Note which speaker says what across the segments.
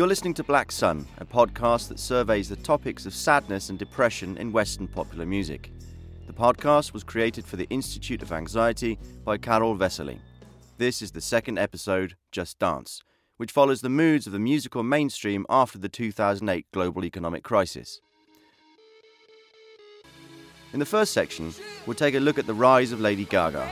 Speaker 1: You're listening to Black Sun, a podcast that surveys the topics of sadness and depression in Western popular music. The podcast was created for the Institute of Anxiety by Karel Veselý. This is the second episode, Just Dance, which follows the moods of the musical mainstream after the 2008 global economic crisis. In the first section, we'll take a look at the rise of Lady Gaga.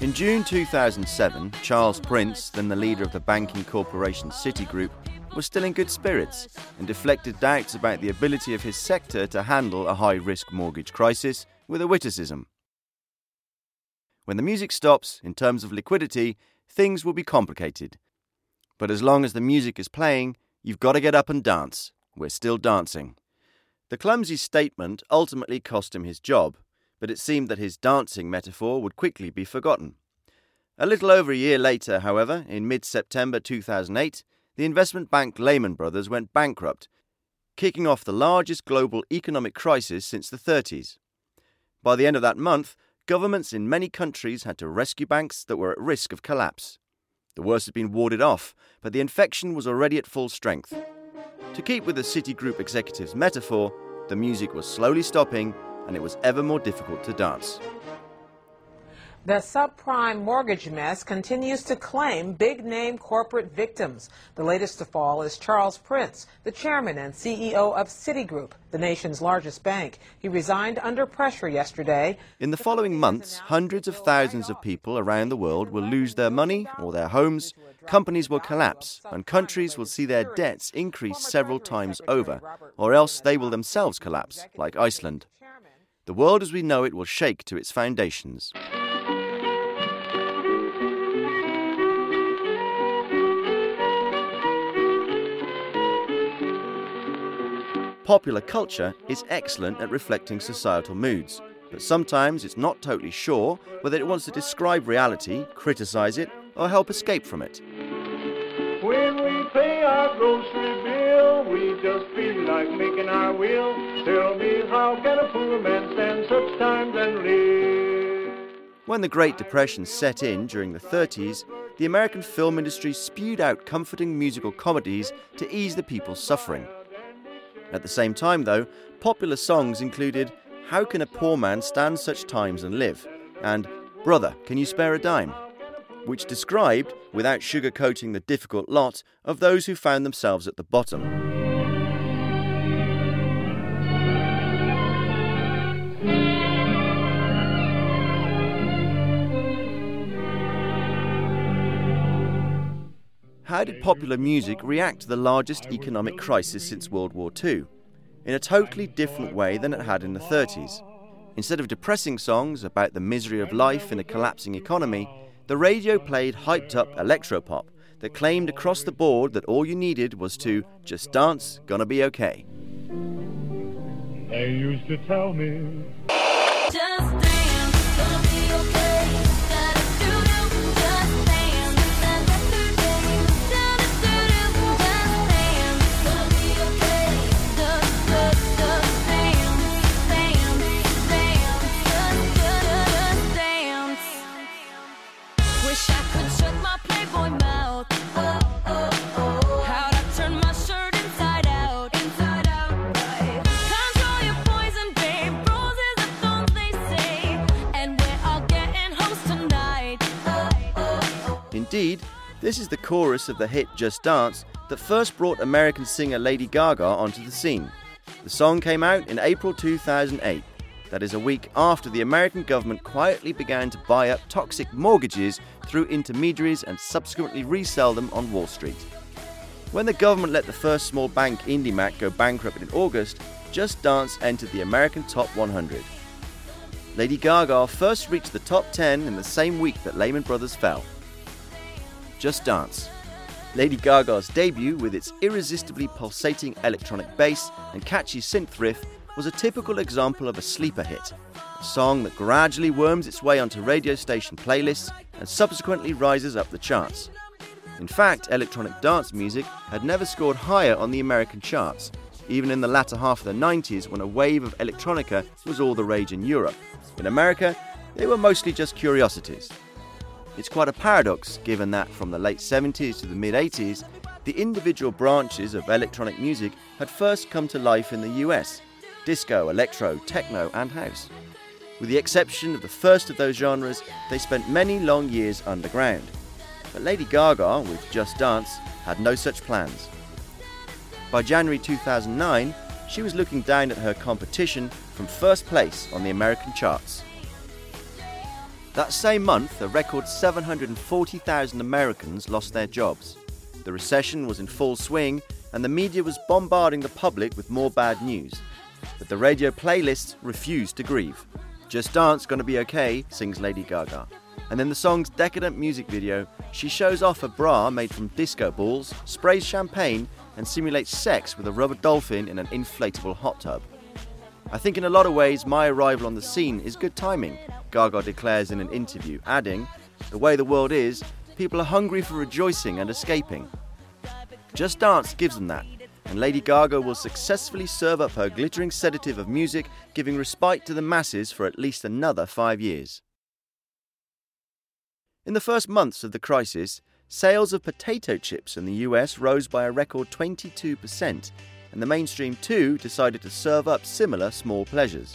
Speaker 1: In June 2007, Charles Prince, then the leader of the banking corporation Citigroup, was still in good spirits and deflected doubts about the ability of his sector to handle a high risk mortgage crisis with a witticism. When the music stops, in terms of liquidity, things will be complicated. But as long as the music is playing, you've got to get up and dance. We're still dancing. The clumsy statement ultimately cost him his job, but it seemed that his dancing metaphor would quickly be forgotten. A little over a year later, however, in mid September 2008, the investment bank Lehman Brothers went bankrupt, kicking off the largest global economic crisis since the 30s. By the end of that month, governments in many countries had to rescue banks that were at risk of collapse. The worst had been warded off, but the infection was already at full strength. To keep with the Citigroup executive's metaphor, the music was slowly stopping and it was ever more difficult to dance.
Speaker 2: The subprime mortgage mess continues to claim big name corporate victims. The latest to fall is Charles Prince, the chairman and CEO of Citigroup, the nation's largest bank. He resigned under pressure yesterday.
Speaker 1: In the following months, hundreds of thousands of people around the world will lose their money or their homes, companies will collapse, and countries will see their debts increase several times over, or else they will themselves collapse, like Iceland. The world as we know it will shake to its foundations. Popular culture is excellent at reflecting societal moods, but sometimes it's not totally sure whether it wants to describe reality, criticize it, or help escape from it. When we pay our grocery bill, we just feel like making our will. Tell me, how can a poor man stand such times and live? When the Great Depression set in during the 30s, the American film industry spewed out comforting musical comedies to ease the people's suffering. At the same time, though, popular songs included How Can a Poor Man Stand Such Times and Live? and Brother, Can You Spare a Dime? which described, without sugarcoating the difficult lot, of those who found themselves at the bottom. How did popular music react to the largest economic crisis since World War II? In a totally different way than it had in the 30s. Instead of depressing songs about the misery of life in a collapsing economy, the radio played hyped up electropop that claimed across the board that all you needed was to just dance, gonna be okay. They used to tell me. Indeed, this is the chorus of the hit Just Dance that first brought American singer Lady Gaga onto the scene. The song came out in April 2008. That is a week after the American government quietly began to buy up toxic mortgages through intermediaries and subsequently resell them on Wall Street. When the government let the first small bank IndyMac go bankrupt in August, Just Dance entered the American Top 100. Lady Gaga first reached the top 10 in the same week that Lehman Brothers fell. Just Dance. Lady Gaga's debut, with its irresistibly pulsating electronic bass and catchy synth riff, was a typical example of a sleeper hit, a song that gradually worms its way onto radio station playlists and subsequently rises up the charts. In fact, electronic dance music had never scored higher on the American charts, even in the latter half of the 90s when a wave of electronica was all the rage in Europe. In America, they were mostly just curiosities. It's quite a paradox given that from the late 70s to the mid 80s, the individual branches of electronic music had first come to life in the US disco, electro, techno, and house. With the exception of the first of those genres, they spent many long years underground. But Lady Gaga, with Just Dance, had no such plans. By January 2009, she was looking down at her competition from first place on the American charts. That same month, a record 740,000 Americans lost their jobs. The recession was in full swing, and the media was bombarding the public with more bad news. But the radio playlists refused to grieve. Just Dance Gonna Be Okay sings Lady Gaga. And in the song's decadent music video, she shows off a bra made from disco balls, sprays champagne, and simulates sex with a rubber dolphin in an inflatable hot tub. I think in a lot of ways my arrival on the scene is good timing, Gaga declares in an interview, adding, The way the world is, people are hungry for rejoicing and escaping. Just Dance gives them that, and Lady Gaga will successfully serve up her glittering sedative of music, giving respite to the masses for at least another five years. In the first months of the crisis, sales of potato chips in the US rose by a record 22%, and the mainstream too decided to serve up similar small pleasures.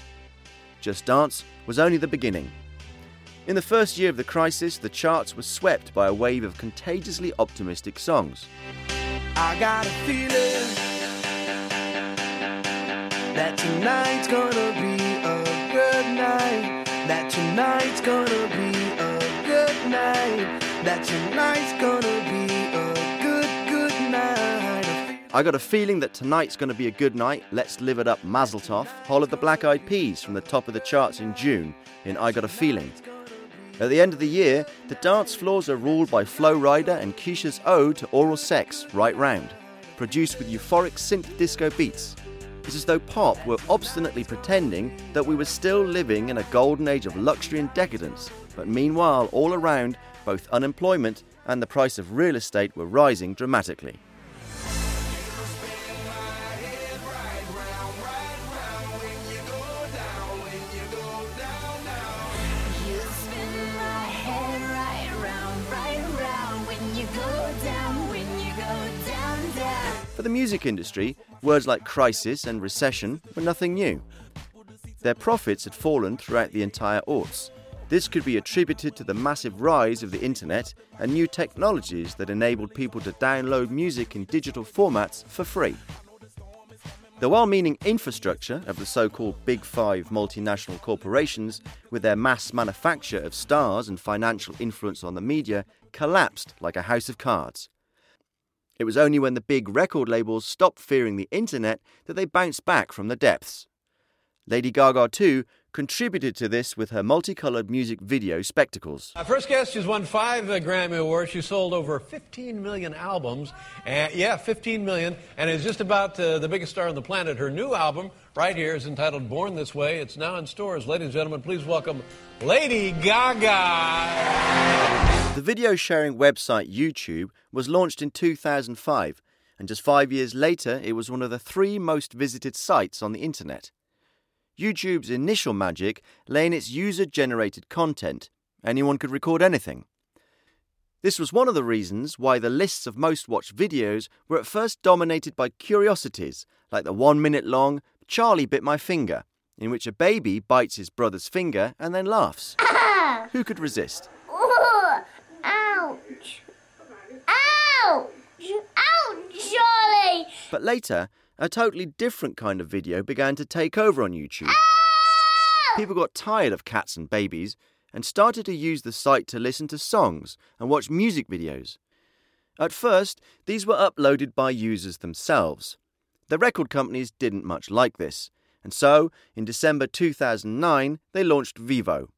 Speaker 1: Just Dance was only the beginning. In the first year of the crisis, the charts were swept by a wave of contagiously optimistic songs. I got a feeling that tonight's gonna be a good night. That tonight's gonna be a good night. That tonight's gonna be a. I got a feeling that tonight's gonna be a good night. Let's live it up, Mazel Tov. Whole of the Black Eyed Peas from the top of the charts in June in I Got a Feeling. At the end of the year, the dance floors are ruled by Flo Rida and Kesha's ode to oral sex, Right Round, produced with euphoric synth disco beats. It's as though pop were obstinately pretending that we were still living in a golden age of luxury and decadence, but meanwhile, all around, both unemployment and the price of real estate were rising dramatically. For the music industry, words like crisis and recession were nothing new. Their profits had fallen throughout the entire aughts. This could be attributed to the massive rise of the internet and new technologies that enabled people to download music in digital formats for free. The well meaning infrastructure of the so called Big Five multinational corporations, with their mass manufacture of stars and financial influence on the media, collapsed like a house of cards. It was only when the big record labels stopped fearing the internet that they bounced back from the depths. Lady Gaga, too, contributed to this with her multicolored music video spectacles.
Speaker 3: Our first guest, she's won five uh, Grammy Awards. She sold over 15 million albums. And, yeah, 15 million. And is just about uh, the biggest star on the planet. Her new album, right here, is entitled Born This Way. It's now in stores. Ladies and gentlemen, please welcome Lady Gaga.
Speaker 1: The video sharing website YouTube was launched in 2005, and just five years later, it was one of the three most visited sites on the internet. YouTube's initial magic lay in its user generated content. Anyone could record anything. This was one of the reasons why the lists of most watched videos were at first dominated by curiosities, like the one minute long Charlie Bit My Finger, in which a baby bites his brother's finger and then laughs. Who could resist? But later, a totally different kind of video began to take over on YouTube. Ah! People got tired of cats and babies and started to use the site to listen to songs and watch music videos. At first, these were uploaded by users themselves. The record companies didn't much like this, and so, in December 2009, they launched Vevo,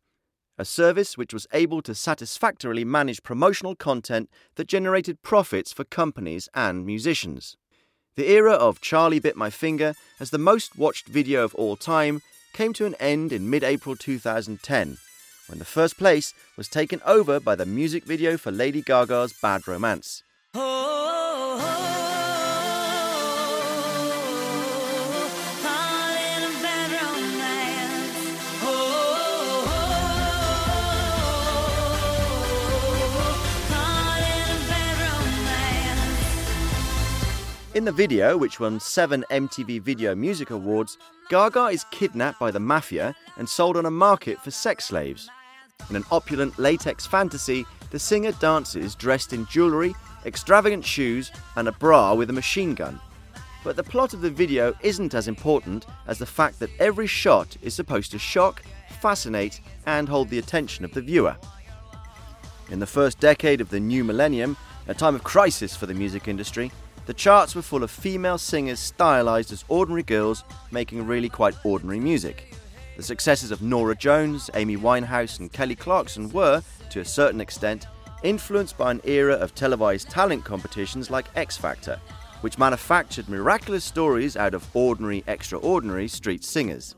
Speaker 1: a service which was able to satisfactorily manage promotional content that generated profits for companies and musicians. The era of Charlie Bit My Finger as the most watched video of all time came to an end in mid April 2010, when the first place was taken over by the music video for Lady Gaga's Bad Romance, oh, In the video, which won seven MTV Video Music Awards, Gaga is kidnapped by the mafia and sold on a market for sex slaves. In an opulent latex fantasy, the singer dances dressed in jewellery, extravagant shoes, and a bra with a machine gun. But the plot of the video isn't as important as the fact that every shot is supposed to shock, fascinate, and hold the attention of the viewer. In the first decade of the new millennium, a time of crisis for the music industry, the charts were full of female singers stylized as ordinary girls making really quite ordinary music. The successes of Norah Jones, Amy Winehouse, and Kelly Clarkson were, to a certain extent, influenced by an era of televised talent competitions like X Factor, which manufactured miraculous stories out of ordinary, extraordinary street singers.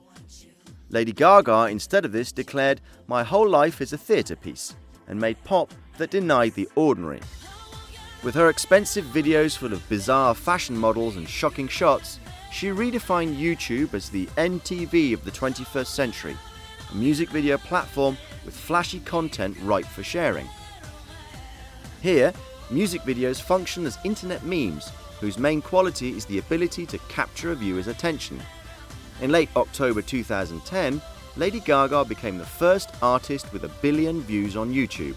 Speaker 1: Lady Gaga, instead of this, declared, My whole life is a theatre piece, and made pop that denied the ordinary. With her expensive videos full of bizarre fashion models and shocking shots, she redefined YouTube as the MTV of the 21st century, a music video platform with flashy content ripe for sharing. Here, music videos function as internet memes, whose main quality is the ability to capture a viewer's attention. In late October 2010, Lady Gaga became the first artist with a billion views on YouTube.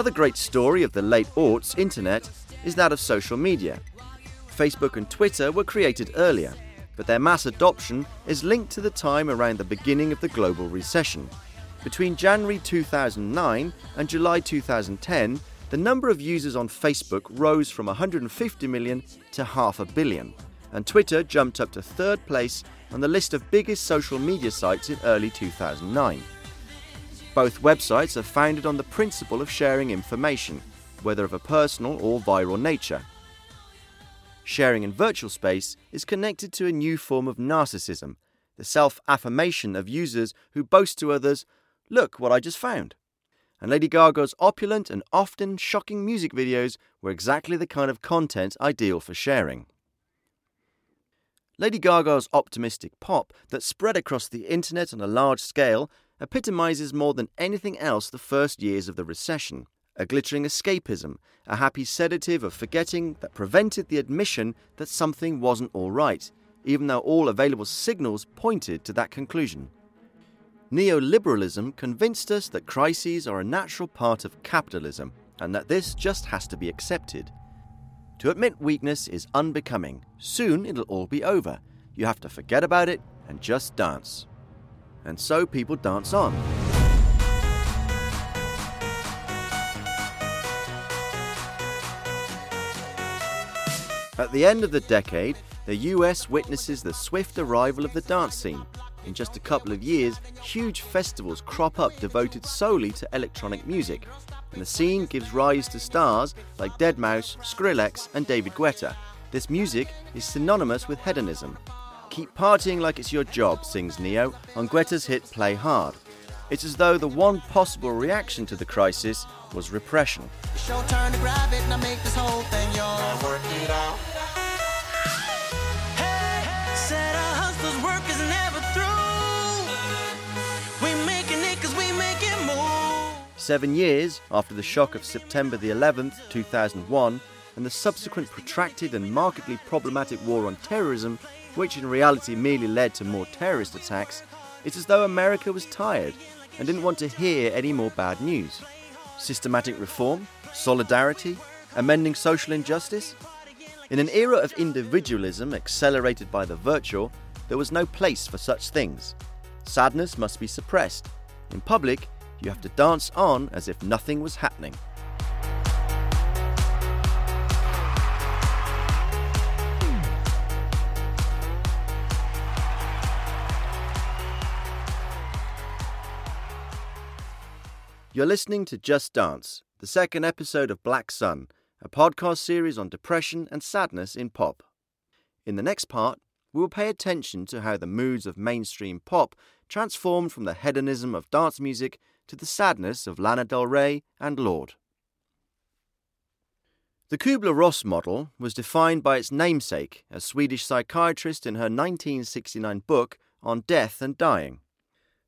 Speaker 1: Another great story of the late aughts internet is that of social media. Facebook and Twitter were created earlier, but their mass adoption is linked to the time around the beginning of the global recession. Between January 2009 and July 2010, the number of users on Facebook rose from 150 million to half a billion, and Twitter jumped up to third place on the list of biggest social media sites in early 2009. Both websites are founded on the principle of sharing information, whether of a personal or viral nature. Sharing in virtual space is connected to a new form of narcissism, the self affirmation of users who boast to others, Look what I just found. And Lady Gaga's opulent and often shocking music videos were exactly the kind of content ideal for sharing. Lady Gaga's optimistic pop that spread across the internet on a large scale epitomizes more than anything else the first years of the recession. A glittering escapism, a happy sedative of forgetting that prevented the admission that something wasn't all right, even though all available signals pointed to that conclusion. Neoliberalism convinced us that crises are a natural part of capitalism and that this just has to be accepted. To admit weakness is unbecoming. Soon it'll all be over. You have to forget about it and just dance and so people dance on. At the end of the decade, the US witnesses the swift arrival of the dance scene. In just a couple of years, huge festivals crop up devoted solely to electronic music, and the scene gives rise to stars like Deadmau5, Skrillex, and David Guetta. This music is synonymous with hedonism, Keep partying like it's your job, sings Ne-Yo on Guetta's hit Play Hard. It's as though the one possible reaction to the crisis was repression. Seven years after the shock of September the 11th, 2001, and the subsequent protracted and markedly problematic war on terrorism, which in reality merely led to more terrorist attacks, it's as though America was tired and didn't want to hear any more bad news. Systematic reform, solidarity, amending social injustice? In an era of individualism accelerated by the virtual, there was no place for such things. Sadness must be suppressed. In public, you have to dance on as if nothing was happening. You're listening to Just Dance, the second episode of Black Sun, a podcast series on depression and sadness in pop. In the next part, we will pay attention to how the moods of mainstream pop transformed from the hedonism of dance music to the sadness of Lana Del Rey and Lorde. The Kubler Ross model was defined by its namesake, a Swedish psychiatrist in her 1969 book on death and dying.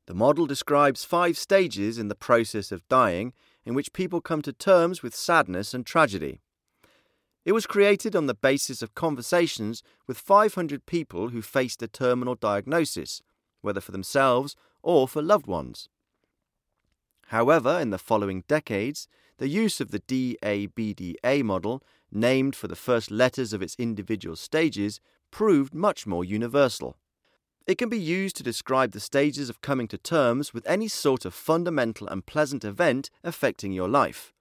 Speaker 1: The model describes five stages in the process of dying in which people come to terms with sadness and tragedy. It was created on the basis of conversations with 500 people who faced a terminal diagnosis, whether for themselves or for loved ones. However, in the following decades, the use of the DABDA model, named for the first letters of its individual stages, proved much more universal. It can be used to describe the stages of coming to terms with any sort of fundamental and pleasant event affecting your life.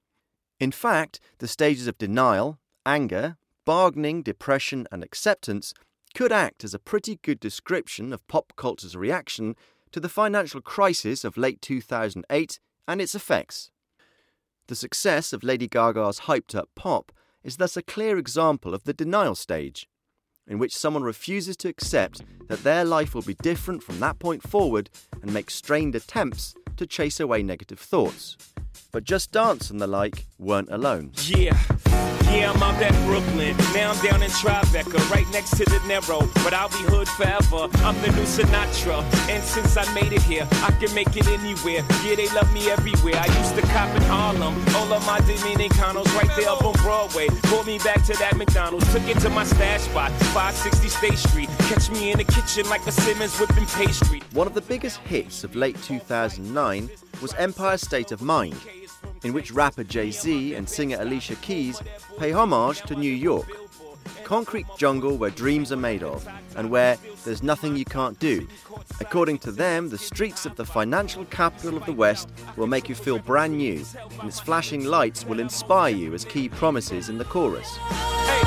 Speaker 1: In fact, the stages of denial, anger, bargaining, depression, and acceptance could act as a pretty good description of pop culture's reaction to the financial crisis of late 2008 and its effects. The success of Lady Gaga's hyped up pop is thus a clear example of the denial stage, in which someone refuses to accept that their life will be different from that point forward and makes strained attempts to chase away negative thoughts. But Just Dance and the like weren't alone.
Speaker 4: Yeah. Yeah, I'm out at Brooklyn. Now I'm down in Tribeca, right next to De Niro. But I'll be hood forever. I'm the new Sinatra. And since I made it here, I can make it anywhere. Yeah, they love me everywhere. I used to cop in Harlem. All of my Dominicanos right there up on Broadway. Pulled me back to that McDonald's. Took it to my stash spot, 560 State Street. Catch me in the kitchen like a Simmons whipping pastry.
Speaker 1: One of the biggest hits of late 2009 was Empire State of Mind, in which rapper Jay Z and singer Alicia Keys pay homage to New York. Concrete jungle where dreams are made of, and where there's nothing you can't do. According to them, the streets of the financial capital of the West will make you feel brand new, and its flashing lights will inspire you as Keys promises in the chorus. The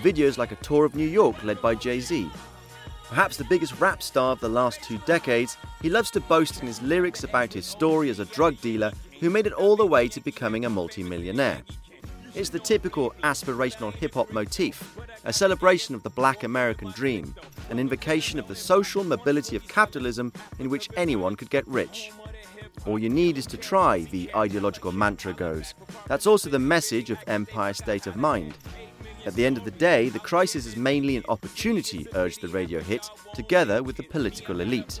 Speaker 1: video is like a tour of New York led by Jay Z. Perhaps the biggest rap star of the last two decades, he loves to boast in his lyrics about his story as a drug dealer who made it all the way to becoming a multimillionaire. It's the typical aspirational hip hop motif, a celebration of the black American dream, an invocation of the social mobility of capitalism in which anyone could get rich. All you need is to try, the ideological mantra goes. That's also the message of Empire State of Mind. At the end of the day, the crisis is mainly an opportunity, urged the radio hit, together with the political elite.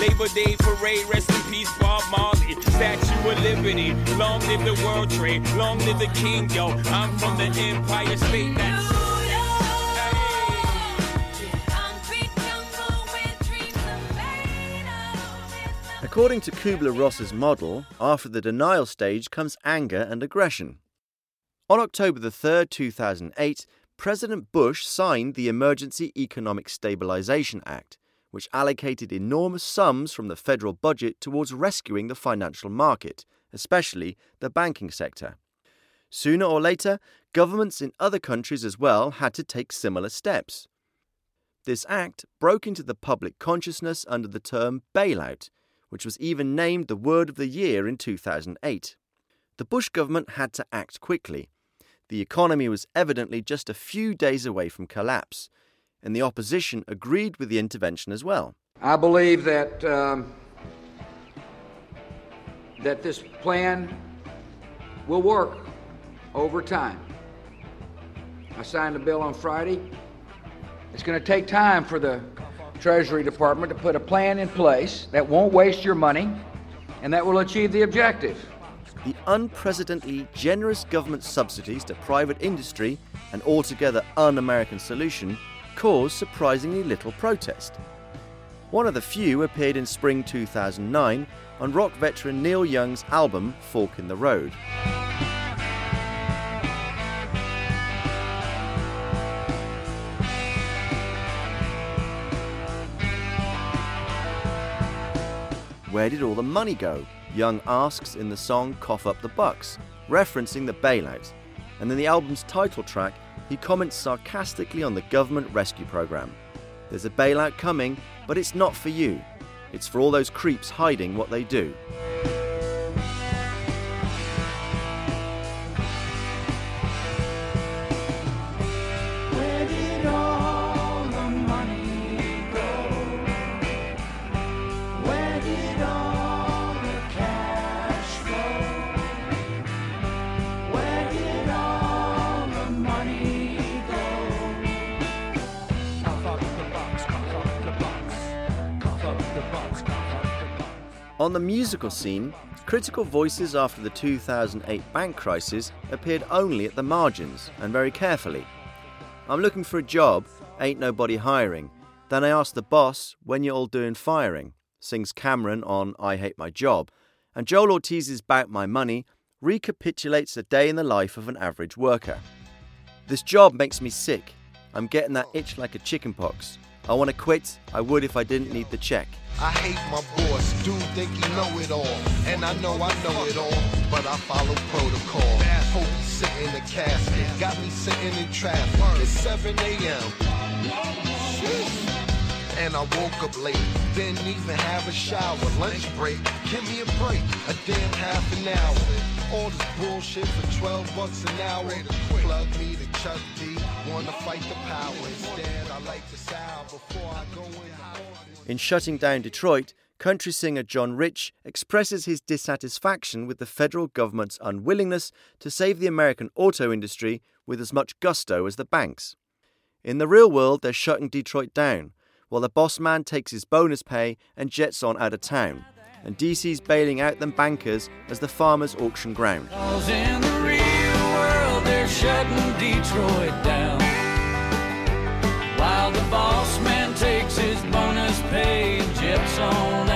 Speaker 4: Labor Day parade, rest in peace Bob Marley. Statue of Liberty, long live the World Trade, long live the King, yo. I'm from the Empire State, that's...
Speaker 1: According to Kubler Ross's model, after the denial stage comes anger and aggression. On October 3, 2008, President Bush signed the Emergency Economic Stabilization Act, which allocated enormous sums from the federal budget towards rescuing the financial market, especially the banking sector. Sooner or later, governments in other countries as well had to take similar steps. This act broke into the public consciousness under the term bailout which was even named the word of the year in 2008. The Bush government had to act quickly. The economy was evidently just a few days away from collapse, and the opposition agreed with the intervention as well.
Speaker 5: I believe that um, that this plan will work over time. I signed the bill on Friday. It's going to take time for the Treasury Department to put a plan in place that won't waste your money and that will achieve the objective.
Speaker 1: The unprecedentedly generous government subsidies to private industry, an altogether un American solution, caused surprisingly little protest. One of the few appeared in spring 2009 on rock veteran Neil Young's album Fork in the Road. Where did all the money go? Young asks in the song Cough Up the Bucks, referencing the bailout. And in the album's title track, he comments sarcastically on the government rescue program. There's a bailout coming, but it's not for you. It's for all those creeps hiding what they do. Musical scene, critical voices after the 2008 bank crisis appeared only at the margins and very carefully. I'm looking for a job, ain't nobody hiring. Then I ask the boss, when you all doing firing? sings Cam'ron on I Hate My Job. And Joell Ortiz's Bout My Money recapitulates a day in the life of an average worker. This job makes me sick. I'm getting that itch like a chickenpox. I want to quit. I would if I didn't need the check.
Speaker 6: I hate my boss, dude think he know it all. And I know I know it all, but I follow protocol. Hope he's sitting in the casket, got me sitting in traffic. It's 7 a.m. And I woke up late, didn't even have a shower. Lunch break, give me a break, a damn half an hour. All this bullshit for 12 bucks an hour. Plug me to Chuck D, wanna fight the power. Instead, I like the sound before I go in
Speaker 1: In shutting down Detroit, country singer John Rich expresses his dissatisfaction with the federal government's unwillingness to save the American auto industry with as much gusto as the banks. In the real world, they're shutting Detroit down, while the boss man takes his bonus pay and jets on out of town, and DC's bailing out them bankers as the farmers auction ground.
Speaker 7: Shutting Detroit down. While the boss man takes his bonus pay and jets on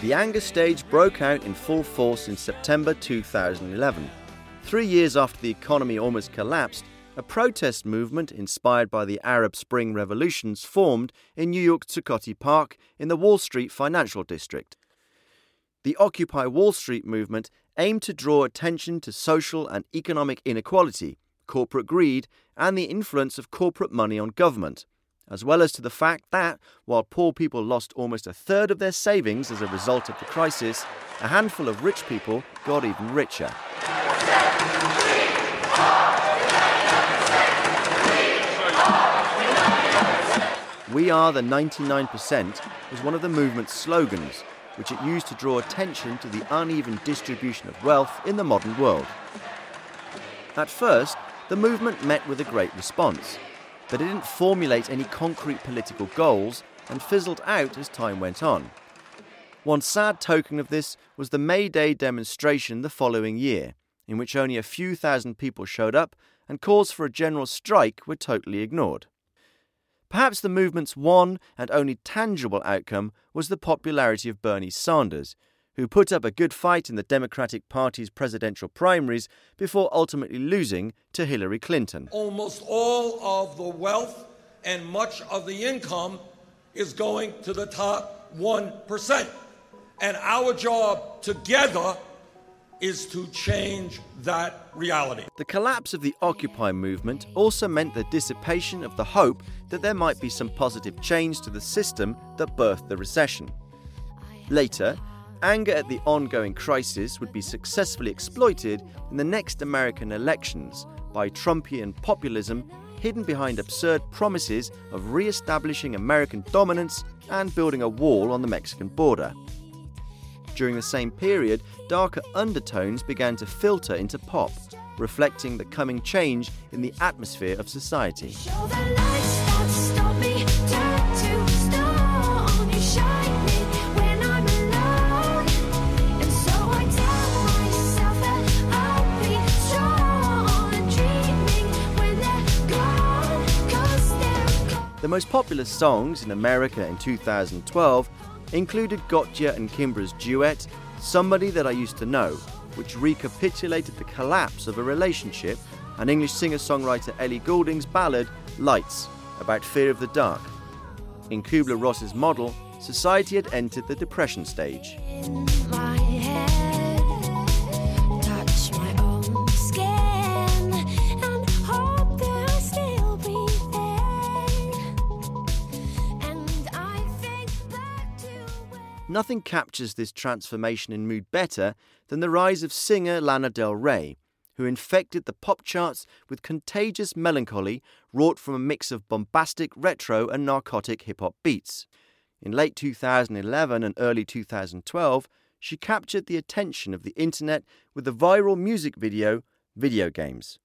Speaker 1: The anger stage broke out in full force in September 2011. Three years after the economy almost collapsed, a protest movement inspired by the Arab Spring revolutions formed in New York's Zuccotti Park in the Wall Street financial district. The Occupy Wall Street movement aimed to draw attention to social and economic inequality, corporate greed, and the influence of corporate money on government, as well as to the fact that, while poor people lost almost a third of their savings as a result of the crisis, a handful of rich people got even richer. We are the 99% was one of the movement's slogans, which it used to draw attention to the uneven distribution of wealth in the modern world. At first, the movement met with a great response, but it didn't formulate any concrete political goals and fizzled out as time went on. One sad token of this was the May Day demonstration the following year, in which only a few thousand people showed up and calls for a general strike were totally ignored. Perhaps the movement's one and only tangible outcome was the popularity of Bernie Sanders, who put up a good fight in the Democratic Party's presidential primaries before ultimately losing to Hillary Clinton.
Speaker 8: Almost all of the wealth and much of the income is going to the top 1%. And our job together is to change that reality.
Speaker 1: The collapse of the Occupy movement also meant the dissipation of the hope that there might be some positive change to the system that birthed the recession. Later, anger at the ongoing crisis would be successfully exploited in the next American elections by Trumpian populism hidden behind absurd promises of re establishing American dominance and building a wall on the Mexican border. During the same period, darker undertones began to filter into pop, reflecting the coming change in the atmosphere of society.
Speaker 9: The
Speaker 1: most popular songs in America in 2012 included Gotye and Kimbra's duet, Somebody That I Used to Know, which recapitulated the collapse of a relationship, and English singer songwriter Ellie Goulding's ballad, Lights, about fear of the dark. In Kubler Ross's model, society had entered the depression stage. Nothing captures this transformation in mood better than the rise of singer Lana Del Rey, who infected the pop charts with contagious melancholy wrought from a mix of bombastic retro and narcotic hip hop beats. In late 2011 and early 2012, she captured the attention of the internet with the viral music video Video Games.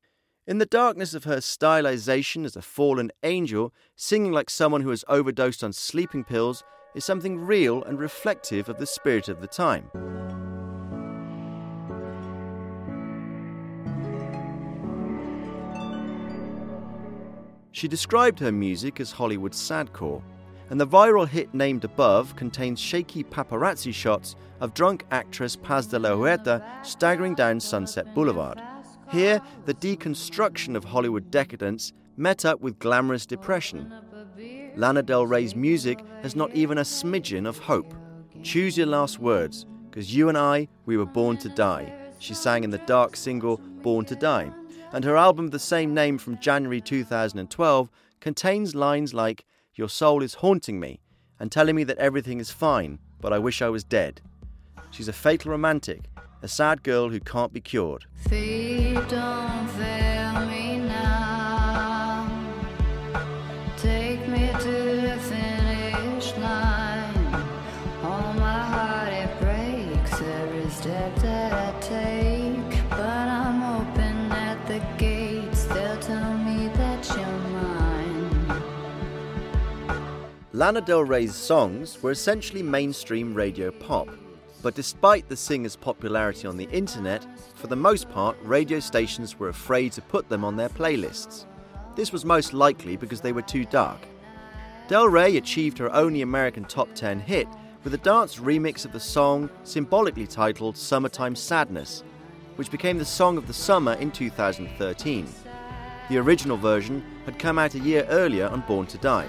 Speaker 1: In the darkness of her stylization as a fallen angel, singing like someone who has overdosed on sleeping pills is something real and reflective of the spirit of the time. She described her music as Hollywood sadcore, and the viral hit named above contains shaky paparazzi shots of drunk actress Paz de la Huerta staggering down Sunset Boulevard. Here, the deconstruction of Hollywood decadence met up with glamorous depression. Lana Del Rey's music has not even a smidgen of hope. Choose your last words, because you and I, we were born to die, she sang in the dark single Born to Die. And her album, the same name from January 2012, contains lines like, Your soul is haunting me and telling me that everything is fine, but I wish I was dead. She's a fatal romantic, a sad girl who can't be cured. Lana Del Rey's songs were essentially mainstream radio pop, but despite the singer's popularity on the internet, for the most part, radio stations were afraid to put them on their playlists. This was most likely because they were too dark. Del Rey achieved her only American top 10 hit with a dance remix of the song symbolically titled Summertime Sadness, which became the song of the summer in 2013. The original version had come out a year earlier on Born to Die.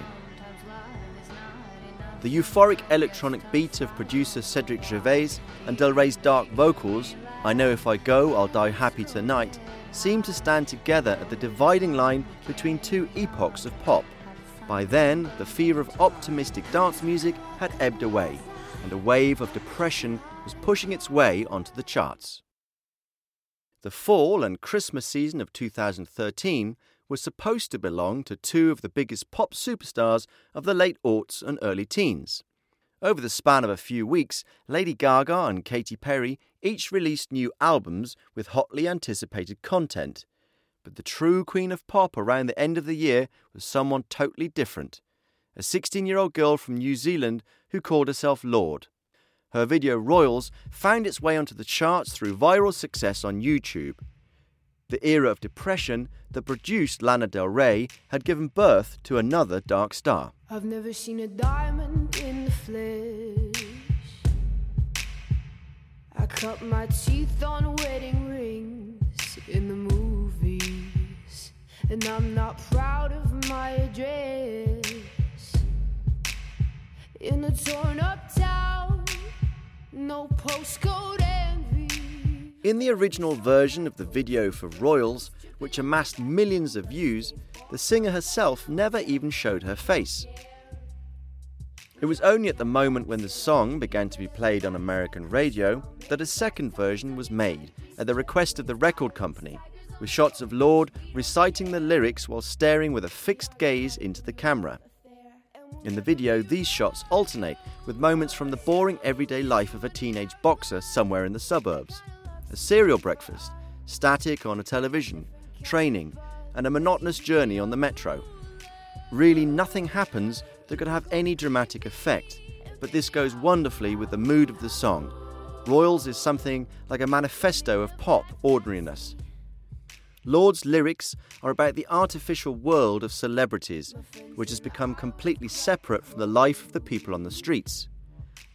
Speaker 1: The euphoric electronic beat of producer Cedric Gervais and Del Rey's dark vocals, I Know If I Go, I'll Die Happy Tonight, seem to stand together at the dividing line between two epochs of pop. By then, the fear of optimistic dance music had ebbed away, and a wave of depression was pushing its way onto the charts. The fall and Christmas season of 2013 was supposed to belong to two of the biggest pop superstars of the late aughts and early teens. Over the span of a few weeks, Lady Gaga and Katy Perry each released new albums with hotly anticipated content. But the true queen of pop around the end of the year was someone totally different a 16 year old girl from New Zealand who called herself Lorde. Her video Royals found its way onto the charts through viral success on YouTube. The era of depression that produced Lana Del Rey had given birth to another dark star.
Speaker 10: I've never seen a diamond in the flesh. I cut my teeth on wedding rings in the movies, and I'm not proud of my address. In a torn up town, no postcode envy.
Speaker 1: In the original version of the video for Royals, which amassed millions of views, the singer herself never even showed her face. It was only at the moment when the song began to be played on American radio that a second version was made at the request of the record company, with shots of Lorde reciting the lyrics while staring with a fixed gaze into the camera. In the video, these shots alternate with moments from the boring everyday life of a teenage boxer somewhere in the suburbs. A cereal breakfast, static on a television, training, and a monotonous journey on the metro. Really, nothing happens that could have any dramatic effect, but this goes wonderfully with the mood of the song. Royals is something like a manifesto of pop ordinariness. Lorde's lyrics are about the artificial world of celebrities, which has become completely separate from the life of the people on the streets.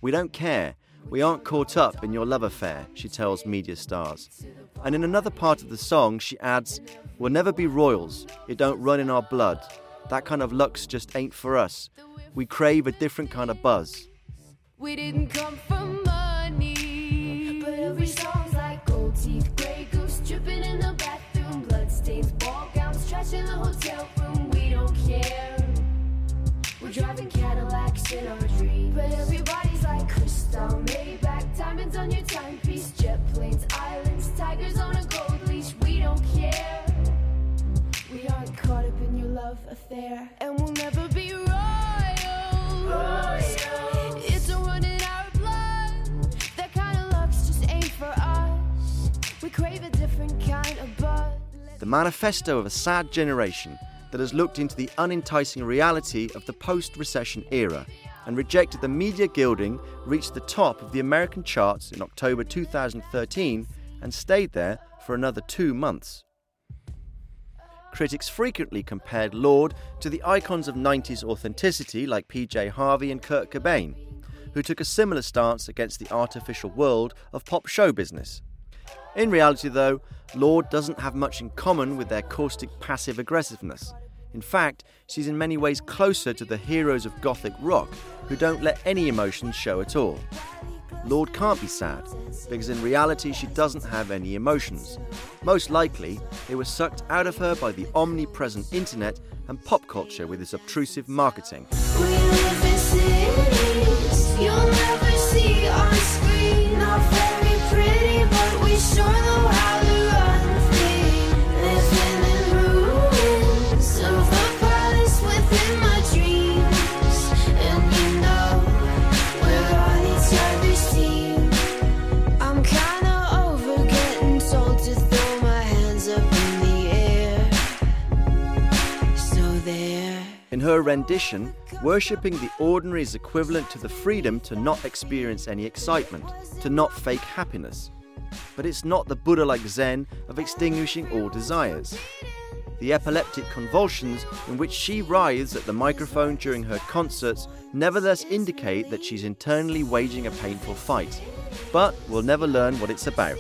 Speaker 1: We don't care. We aren't caught up in your love affair, she tells media stars. And in another part of the song, she adds, We'll never be royals. It don't run in our blood. That kind of lux just ain't for us. We crave a different kind of buzz.
Speaker 10: We didn't come money, but every song's like gold teeth, Grey Goose dripping in the bathroom, bloodstains, ball gowns, trash in the hotel room. We don't care. We're driving Cadillacs in our dreams, but everybody's like Maybach, diamonds on your timepiece, jet planes, islands, tigers on a gold leash. We don't care. We aren't caught up in your love affair, and we'll never be royals. It's a run in our blood. That kind of just ain't for us. We crave a different kind of buzz.
Speaker 1: The manifesto of a sad generation that has looked into the unenticing reality of the post recession era and rejected the media gilding reached the top of the American charts in October 2013 and stayed there for another two months. Critics frequently compared Lorde to the icons of 90s authenticity like PJ Harvey and Kurt Cobain, who took a similar stance against the artificial world of pop show business. In reality, though, Lorde doesn't have much in common with their caustic passive aggressiveness. In fact, she's in many ways closer to the heroes of Gothic rock, who don't let any emotions show at all. Lorde can't be sad, because in reality she doesn't have any emotions. Most likely, they were sucked out of her by the omnipresent internet and pop culture with its obtrusive marketing. Her rendition, worshipping the ordinary is equivalent to the freedom to not experience any excitement, to not fake happiness. But it's not the Buddha like Zen of extinguishing all desires. The epileptic convulsions in which she writhes at the microphone during her concerts nevertheless indicate that she's internally waging a painful fight. But we'll never learn what it's about.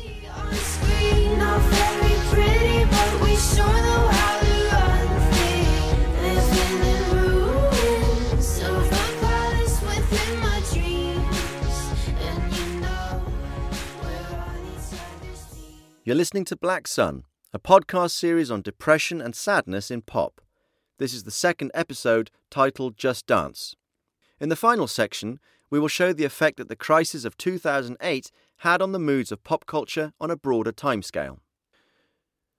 Speaker 1: You're listening to Black Sun, a podcast series on depression and sadness in pop. This is the second episode titled Just Dance. In the final section, we will show the effect that the crisis of 2008 had on the moods of pop culture on a broader timescale.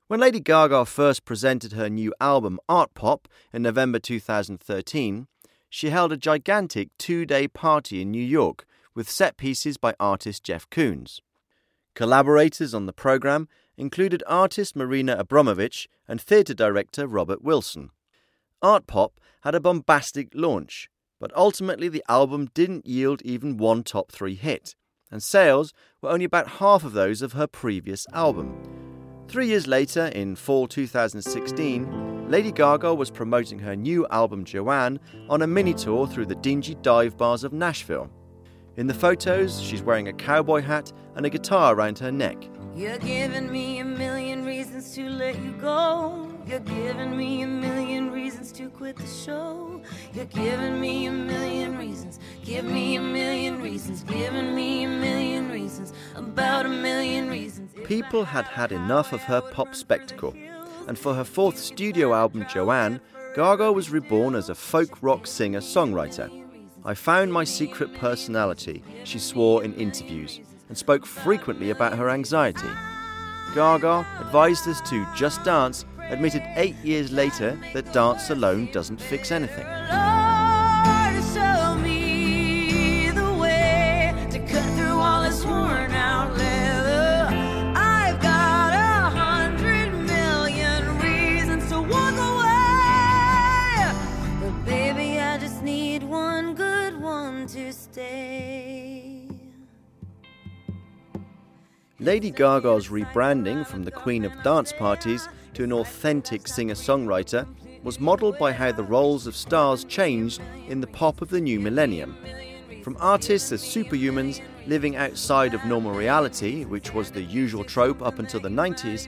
Speaker 1: When Lady Gaga first presented her new album Artpop in November 2013, she held a gigantic two day party in New York with set pieces by artist Jeff Koons. Collaborators on the programme included artist Marina Abramović and theatre director Robert Wilson. Artpop had a bombastic launch, but ultimately the album didn't yield even one top three hit, and sales were only about half of those of her previous album. Three years later, in fall 2016, Lady Gaga was promoting her new album Joanne on a mini tour through the dingy dive bars of Nashville. In the photos, she's wearing a cowboy hat and a guitar around her neck.
Speaker 11: You're giving me a million reasons to let you go. You're giving me a million reasons to quit the show. You're giving me a million reasons. Give me a million reasons. Giving me a million reasons. About a million reasons.
Speaker 1: People had had enough of her pop spectacle, and for her fourth studio album, Joanne, Gaga was reborn as a folk rock singer songwriter. I found my secret personality, she swore in interviews, and spoke frequently about her anxiety. Gaga advised us to just dance, admitted eight years later that dance alone doesn't fix anything. Lady Gaga's rebranding from the Queen of Dance Parties to an authentic singer songwriter was modelled by how the roles of stars changed in the pop of the new millennium. From artists as superhumans living outside of normal reality, which was the usual trope up until the 90s,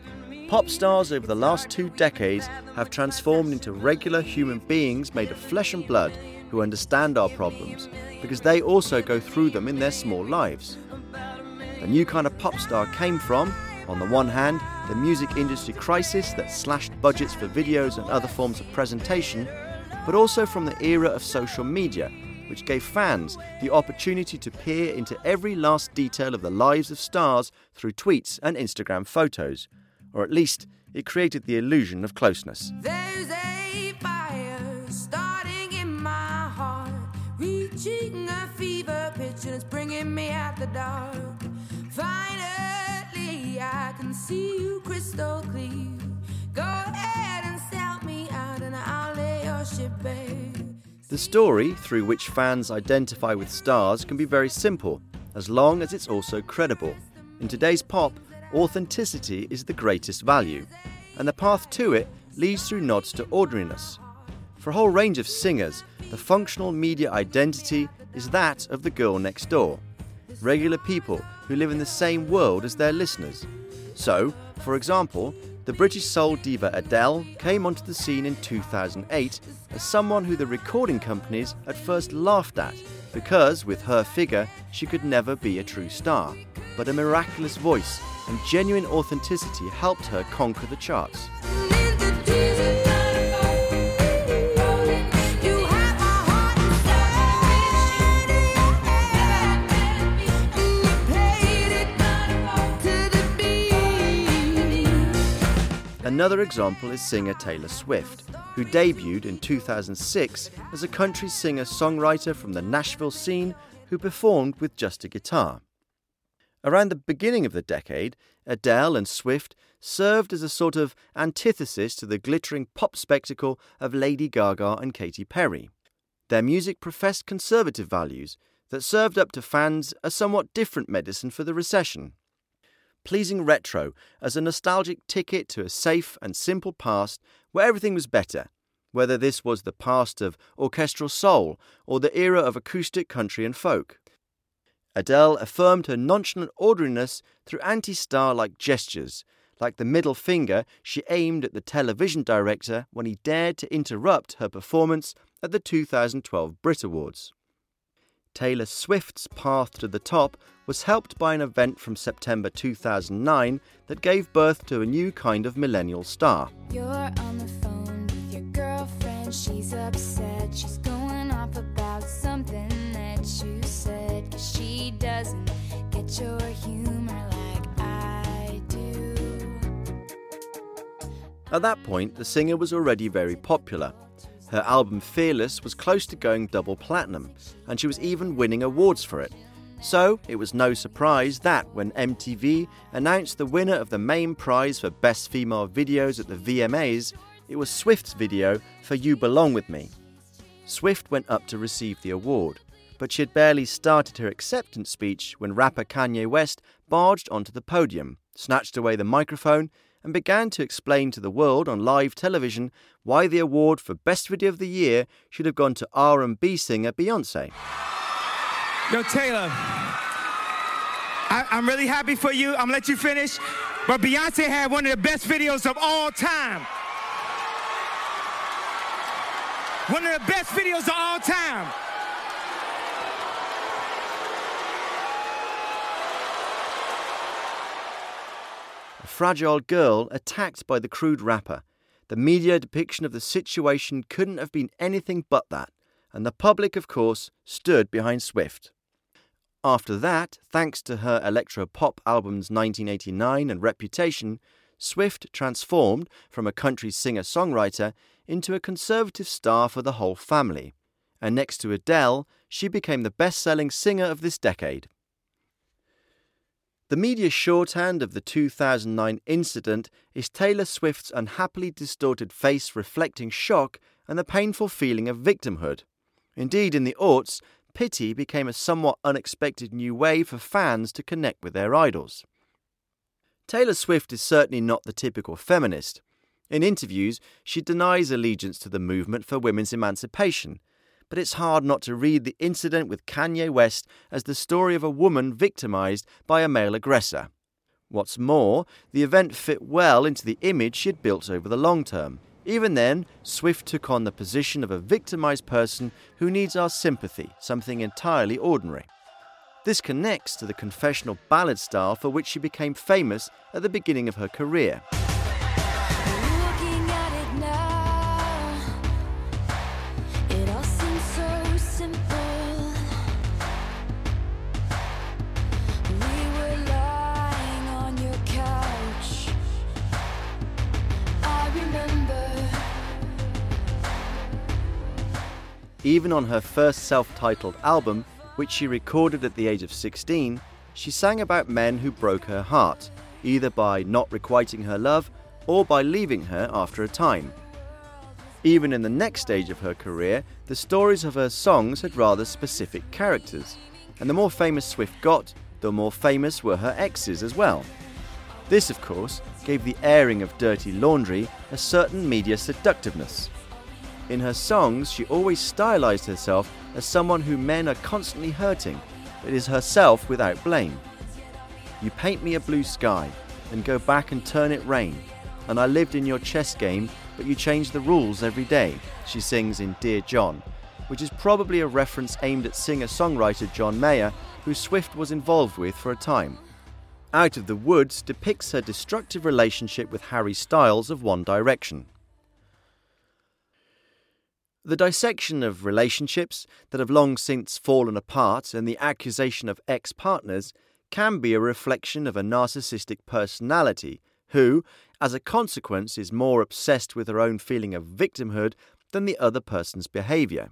Speaker 1: pop stars over the last two decades have transformed into regular human beings made of flesh and blood who understand our problems because they also go through them in their small lives. The new kind of pop star came from, on the one hand, the music industry crisis that slashed budgets for videos and other forms of presentation, but also from the era of social media, which gave fans the opportunity to peer into every last detail of the lives of stars through tweets and Instagram photos, or at least it created the illusion of closeness.
Speaker 11: A heart, reaching a fever pitch, and it's bringing me out the dark. See you crystal clear. Go ahead and sell me out, and I'll lay your ship bare.
Speaker 1: The story through which fans identify with stars can be very simple, as long as it's also credible. In today's pop, authenticity is the greatest value, and the path to it leads through nods to ordinariness. For a whole range of singers, the functional media identity is that of the girl next door, regular people who live in the same world as their listeners. So, for example, the British soul diva Adele came onto the scene in 2008 as someone who the recording companies at first laughed at because, with her figure, she could never be a true star. But a miraculous voice and genuine authenticity helped her conquer the charts. Another example is singer Taylor Swift, who debuted in 2006 as a country singer songwriter from the Nashville scene who performed with just a guitar. Around the beginning of the decade, Adele and Swift served as a sort of antithesis to the glittering pop spectacle of Lady Gaga and Katy Perry. Their music professed conservative values that served up to fans a somewhat different medicine for the recession pleasing retro as a nostalgic ticket to a safe and simple past where everything was better, whether this was the past of orchestral soul or the era of acoustic country and folk. Adele affirmed her nonchalant ordinariness through anti star like gestures, like the middle finger she aimed at the television director when he dared to interrupt her performance at the 2012 Brit Awards. Taylor Swift's path to the top was helped by an event from September 2009 that gave birth to a new kind of millennial star.
Speaker 12: You're on the phone with your girlfriend. She's upset. She's going off about something that you said. Cause she doesn't get your humor like I do.
Speaker 1: At that point, the singer was already very popular. Her album Fearless was close to going double platinum, and she was even winning awards for it. So, it was no surprise that when MTV announced the winner of the main prize for Best Female Videos at the VMAs, it was Swift's video for You Belong With Me. Swift went up to receive the award, but she had barely started her acceptance speech when rapper Kanye West barged onto the podium, snatched away the microphone, and began to explain to the world on live television why the award for Best Video of the Year should have gone to R&B singer Beyoncé.
Speaker 13: Yo, Taylor, I, I'm really happy for you. I'm gonna let you finish. But Beyonce had one of the best videos of all time. One of the best videos of all time.
Speaker 1: Fragile girl attacked by the crude rapper. The media depiction of the situation couldn't have been anything but that, and the public, of course, stood behind Swift. After that, thanks to her electro pop albums 1989 and Reputation, Swift transformed from a country singer songwriter into a conservative star for the whole family. And next to Adele, she became the best selling singer of this decade. The media shorthand of the 2009 incident is Taylor Swift's unhappily distorted face reflecting shock and the painful feeling of victimhood. Indeed, in the aughts, pity became a somewhat unexpected new way for fans to connect with their idols. Taylor Swift is certainly not the typical feminist, In interviews, she denies allegiance to the movement for women's emancipation, but it's hard not to read the incident with Kanye West as the story of a woman victimized by a male aggressor. What's more, the event fit well into the image she had built over the long term. Even then, Swift took on the position of a victimized person who needs our sympathy, something entirely ordinary. This connects to the confessional ballad style for which she became famous at the beginning of her career. Even on her first self titled album, which she recorded at the age of 16, she sang about men who broke her heart, either by not requiting her love or by leaving her after a time. Even in the next stage of her career, the stories of her songs had rather specific characters, and the more famous Swift got, the more famous were her exes as well. This, of course, gave the airing of dirty laundry a certain media seductiveness. In her songs, she always stylized herself as someone who men are constantly hurting, but is herself without blame. You paint me a blue sky, and go back and turn it rain. And I lived in your chess game, but you change the rules every day, she sings in Dear John, which is probably a reference aimed at singer songwriter John Mayer, who Swift was involved with for a time. Out of the Woods depicts her destructive relationship with Harry Styles of One Direction. The dissection of relationships that have long since fallen apart and the accusation of ex partners can be a reflection of a narcissistic personality who, as a consequence, is more obsessed with her own feeling of victimhood than the other person's behaviour.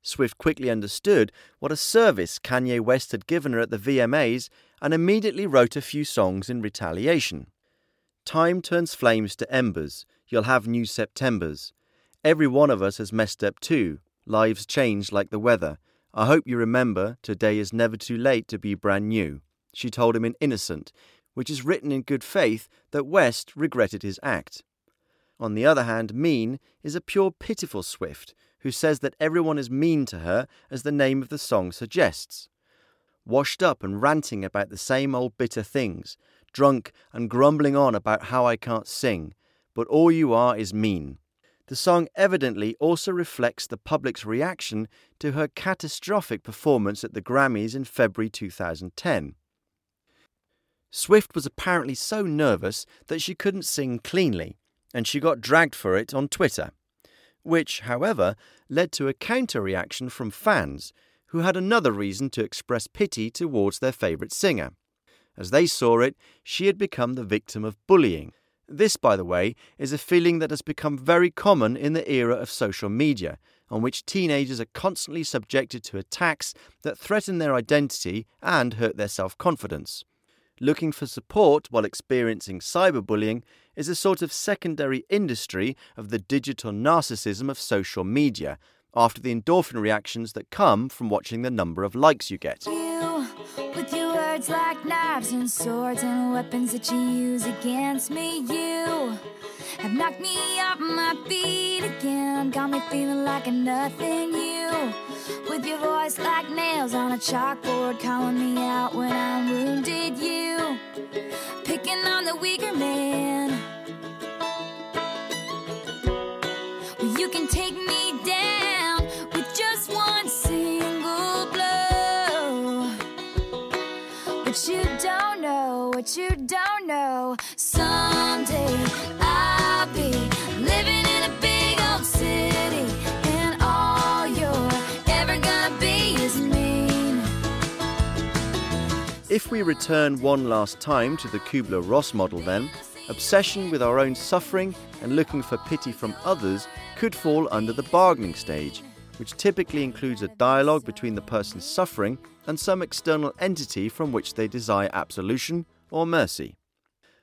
Speaker 1: Swift quickly understood what a service Kanye West had given her at the VMAs and immediately wrote a few songs in retaliation. Time turns flames to embers, you'll have new Septembers. Every one of us has messed up too. Lives change like the weather. I hope you remember today is never too late to be brand new. She told him in Innocent, which is written in good faith that West regretted his act. On the other hand, Mean is a pure pitiful Swift who says that everyone is mean to her as the name of the song suggests. Washed up and ranting about the same old bitter things, drunk and grumbling on about how I can't sing, but all you are is mean. The song evidently also reflects the public's reaction to her catastrophic performance at the Grammys in February 2010. Swift was apparently so nervous that she couldn't sing cleanly, and she got dragged for it on Twitter, which, however, led to a counter reaction from fans who had another reason to express pity towards their favourite singer. As they saw it, she had become the victim of bullying. This, by the way, is a feeling that has become very common in the era of social media, on which teenagers are constantly subjected to attacks that threaten their identity and hurt their self confidence. Looking for support while experiencing cyberbullying is a sort of secondary industry of the digital narcissism of social media, after the endorphin reactions that come from watching the number of likes you get.
Speaker 10: You, with your words like knives and swords and weapons that you use against me, you have knocked me off my feet again. Got me feeling like a nothing. You, with your voice like nails on a chalkboard, calling me out when I'm wounded. You, picking on the weaker man. You can take me you don't know. Someday I'll be living in a big old city, and all you're ever gonna be is mean.
Speaker 1: If we return one last time to the Kubler Ross model, then, obsession with our own suffering and looking for pity from others could fall under the bargaining stage, which typically includes a dialogue between the person suffering and some external entity from which they desire absolution or mercy.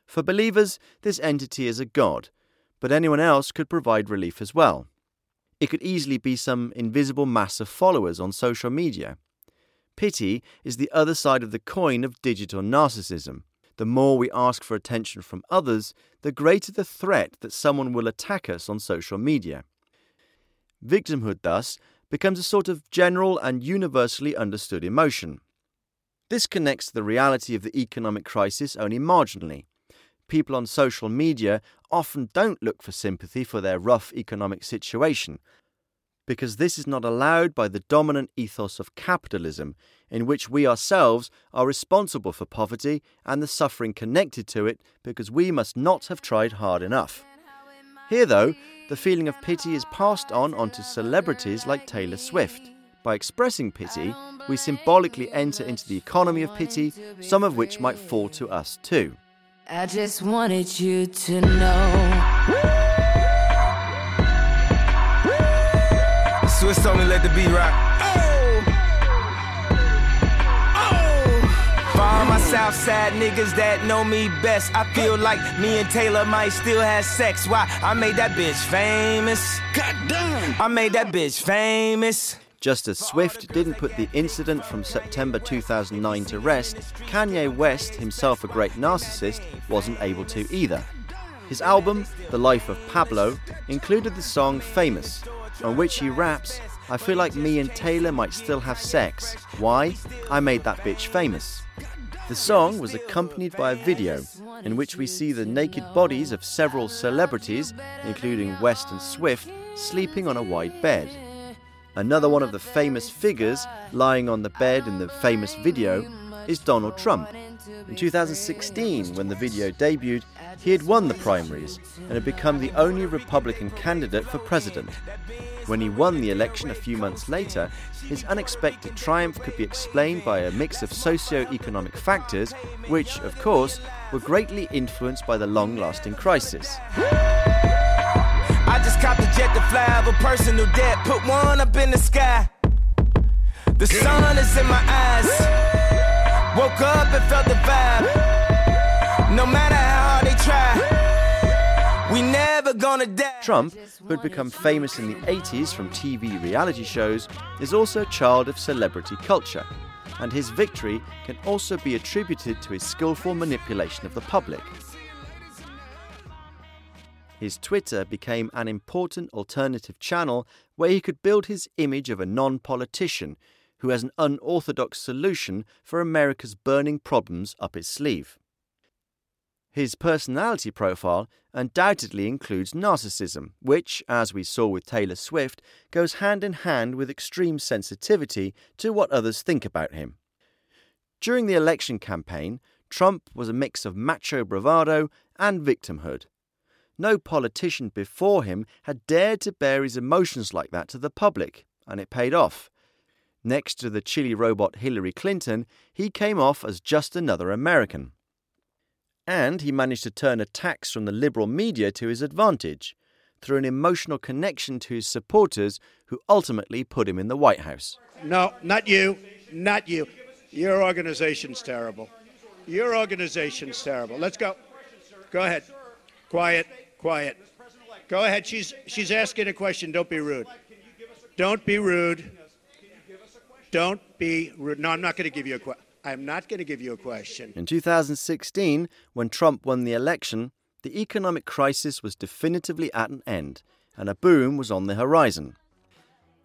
Speaker 1: For believers, this entity is a god, but anyone else could provide relief as well. It could easily be some invisible mass of followers on social media. Pity is the other side of the coin of digital narcissism. the more we ask for attention from others, the greater the threat that someone will attack us on social media. Victimhood, thus, becomes a sort of general and universally understood emotion. This connects to the reality of the economic crisis only marginally. People on social media often don't look for sympathy for their rough economic situation, because this is not allowed by the dominant ethos of capitalism, in which we ourselves are responsible for poverty and the suffering connected to it because we must not have tried hard enough. Here, though, the feeling of pity is passed on onto celebrities like Taylor Swift. By expressing pity, we symbolically enter into the economy of pity, some of which might fall to us too.
Speaker 14: I just wanted you to know.
Speaker 15: Swizz told me let the beat rock. Oh! Oh! For all my Southside niggas that know me best, I feel like me and Taylor might still have sex. Why? I made that bitch famous. God damn! I made that bitch famous.
Speaker 1: Just as Swift didn't put the incident from September 2009 to rest, Kanye West, himself a great narcissist, wasn't able to either. His album, The Life of Pablo, included the song Famous, on which he raps, I feel like me and Taylor might still have sex. Why? I made that bitch famous. The song was accompanied by a video in which we see the naked bodies of several celebrities, including West and Swift, sleeping on a wide bed. Another one of the famous figures lying on the bed in the famous video is Donald Trump. In 2016, when the video debuted, he had won the primaries and had become the only Republican candidate for president. When he won the election a few months later, his unexpected triumph could be explained by a mix of socio-economic factors, which, of course, were greatly influenced by the long-lasting crisis.
Speaker 15: I just copped a jet to fly over personal debt. Put one up in the sky. The sun is in my eyes. Woke up and felt the vibe. No matter how hard they try, we never gonna die.
Speaker 1: Trump, who had become famous in the 80s from TV reality shows, is also a child of celebrity culture, and his victory can also be attributed to his skillful manipulation of the public. His Twitter became an important alternative channel where he could build his image of a non politician who has an unorthodox solution for America's burning problems up his sleeve. His personality profile undoubtedly includes narcissism, which, as we saw with Taylor Swift, goes hand in hand with extreme sensitivity to what others think about him. During the election campaign, Trump was a mix of macho bravado and victimhood. No politician before him had dared to bear his emotions like that to the public, and it paid off. Next to the chilly robot Hillary Clinton, he came off as just another American. And he managed to turn attacks from the liberal media to his advantage through an emotional connection to his supporters who ultimately put him in the White House.
Speaker 16: No, not you. Not you. Your organization's terrible. Your organization's terrible. Let's go. Go ahead. Quiet. Quiet. Go ahead. She's she's asking a question. Don't be rude. Don't be rude. Don't be rude. No, I'm not going to give you a question. I'm not going to give you a question.
Speaker 1: In 2016, when Trump won the election, the economic crisis was definitively at an end, and a boom was on the horizon.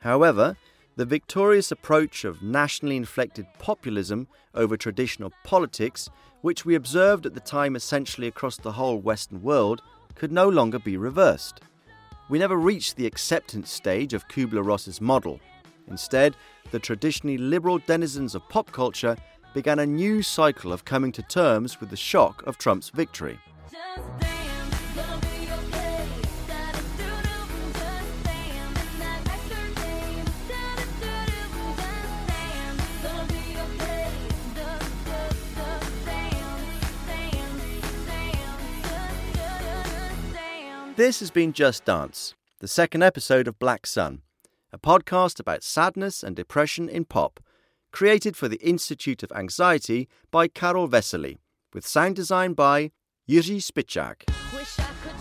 Speaker 1: However, the victorious approach of nationally inflected populism over traditional politics, which we observed at the time essentially across the whole Western world, could no longer be reversed. We never reached the acceptance stage of Kubler Ross's model. Instead, the traditionally liberal denizens of pop culture began a new cycle of coming to terms with the shock of Trump's victory. This has been Just Dance, the second episode of Black Sun, a podcast about sadness and depression in pop, created for the Institute of Anxiety by Karel Veselý, with sound design by Jiří Špičák.
Speaker 17: Wish I could